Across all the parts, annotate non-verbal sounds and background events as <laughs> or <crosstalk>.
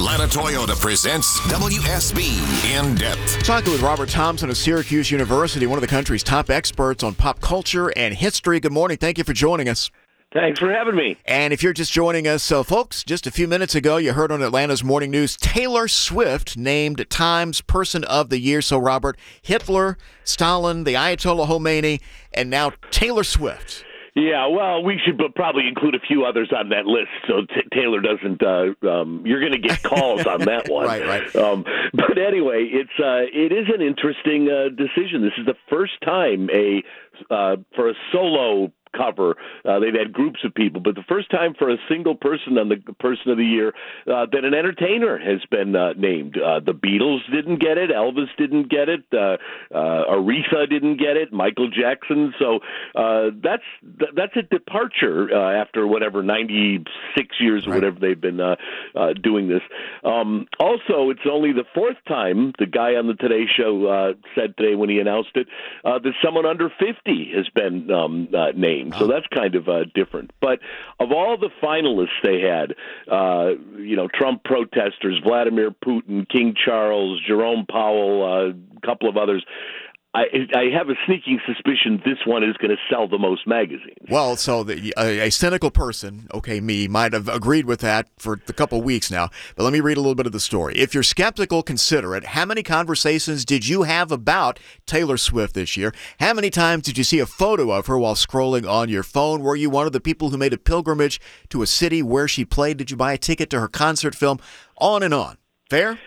Atlanta Toyota presents WSB In Depth. Talking with Robert Thompson of Syracuse University, one of the country's top experts on pop culture and history. Good morning. Thank you for joining us. Thanks for having me. And if you're just joining us, so folks, just a few minutes ago, you heard on Atlanta's Morning News Taylor Swift named Times Person of the Year. So, Robert, Hitler, Stalin, the Ayatollah Khomeini, and now Taylor Swift. Yeah, well, we should probably include a few others on that list so t- Taylor doesn't. Uh, um, you're going to get calls on that <laughs> one, right? Right. Um, but anyway, it's uh, it is an interesting uh, decision. This is the first time a uh, for a solo cover. Uh, they've had groups of people, but the first time for a single person on the Person of the Year uh, that an entertainer has been uh, named. Uh, the Beatles didn't get it. Elvis didn't get it. Uh, uh, Aretha didn't get it. Michael Jackson. So uh, that's that's a departure uh, after whatever ninety six years or right. whatever they've been uh, uh, doing this. Um, also, it's only the fourth time the guy on the Today Show uh, said today when he announced it uh, that someone under fifty has been um, uh, named. So that's kind of uh, different. But of all the finalists they had, uh, you know, Trump protesters, Vladimir Putin, King Charles, Jerome Powell, uh, a couple of others. I, I have a sneaking suspicion this one is going to sell the most magazines. Well, so the, a, a, cynical person, okay, me, might have agreed with that for a couple weeks now. But let me read a little bit of the story. If you're skeptical, consider it. How many conversations did you have about Taylor Swift this year? How many times did you see a photo of her while scrolling on your phone? Were you one of the people who made a pilgrimage to a city where she played? Did you buy a ticket to her concert film? On and on. Fair?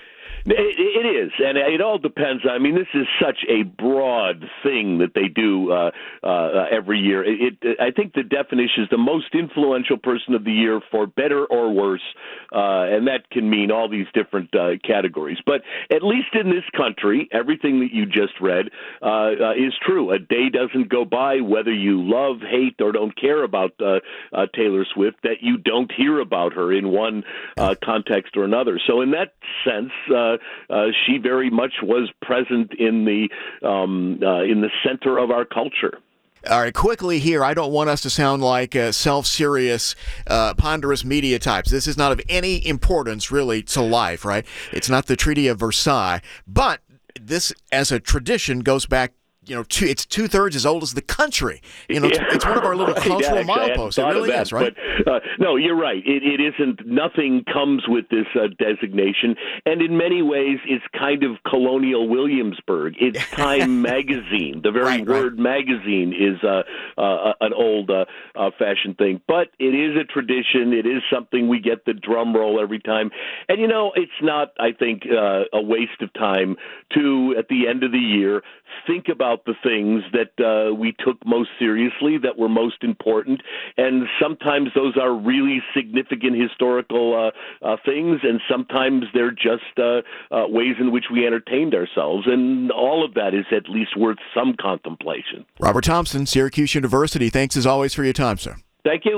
It, it is, and it all depends. I mean, this is such a broad thing that they do uh, uh, every year. It, it, I think the definition is the most influential person of the year, for better or worse, uh, and that can mean all these different uh, categories. But at least in this country, everything that you just read uh, uh, is true. A day doesn't go by, whether you love, hate, or don't care about uh, uh, Taylor Swift, that you don't hear about her in one uh, context or another. So, in that sense. Uh, she very much was present in the um, uh, in the center of our culture. All right, quickly here. I don't want us to sound like uh, self-serious, uh, ponderous media types. This is not of any importance, really, to life, right? It's not the Treaty of Versailles, but this, as a tradition, goes back you know, two, it's two thirds as old as the country. You know, yeah. it's, one of our little <laughs> cultural yeah, mileposts. It really that, is, right? But, uh, no, you're right. It, it isn't. Nothing comes with this uh, designation, and in many ways, it's kind of colonial Williamsburg. It's <laughs> Time Magazine. The very right, word right. magazine is uh, uh an old uh, uh, thing, but it is a tradition. It is something we get the drum roll every time, and you know, it's not. I think a waste of time to at the end of the year think about the things that uh, we took most seriously, that were most important, and sometimes those are really significant historical uh, uh, things, and sometimes they're just uh, uh, ways in which we entertained ourselves, and all of that is at least worth some contemplation. Robert Thompson, Syracuse University. Thanks as always for your time, sir. Thank you.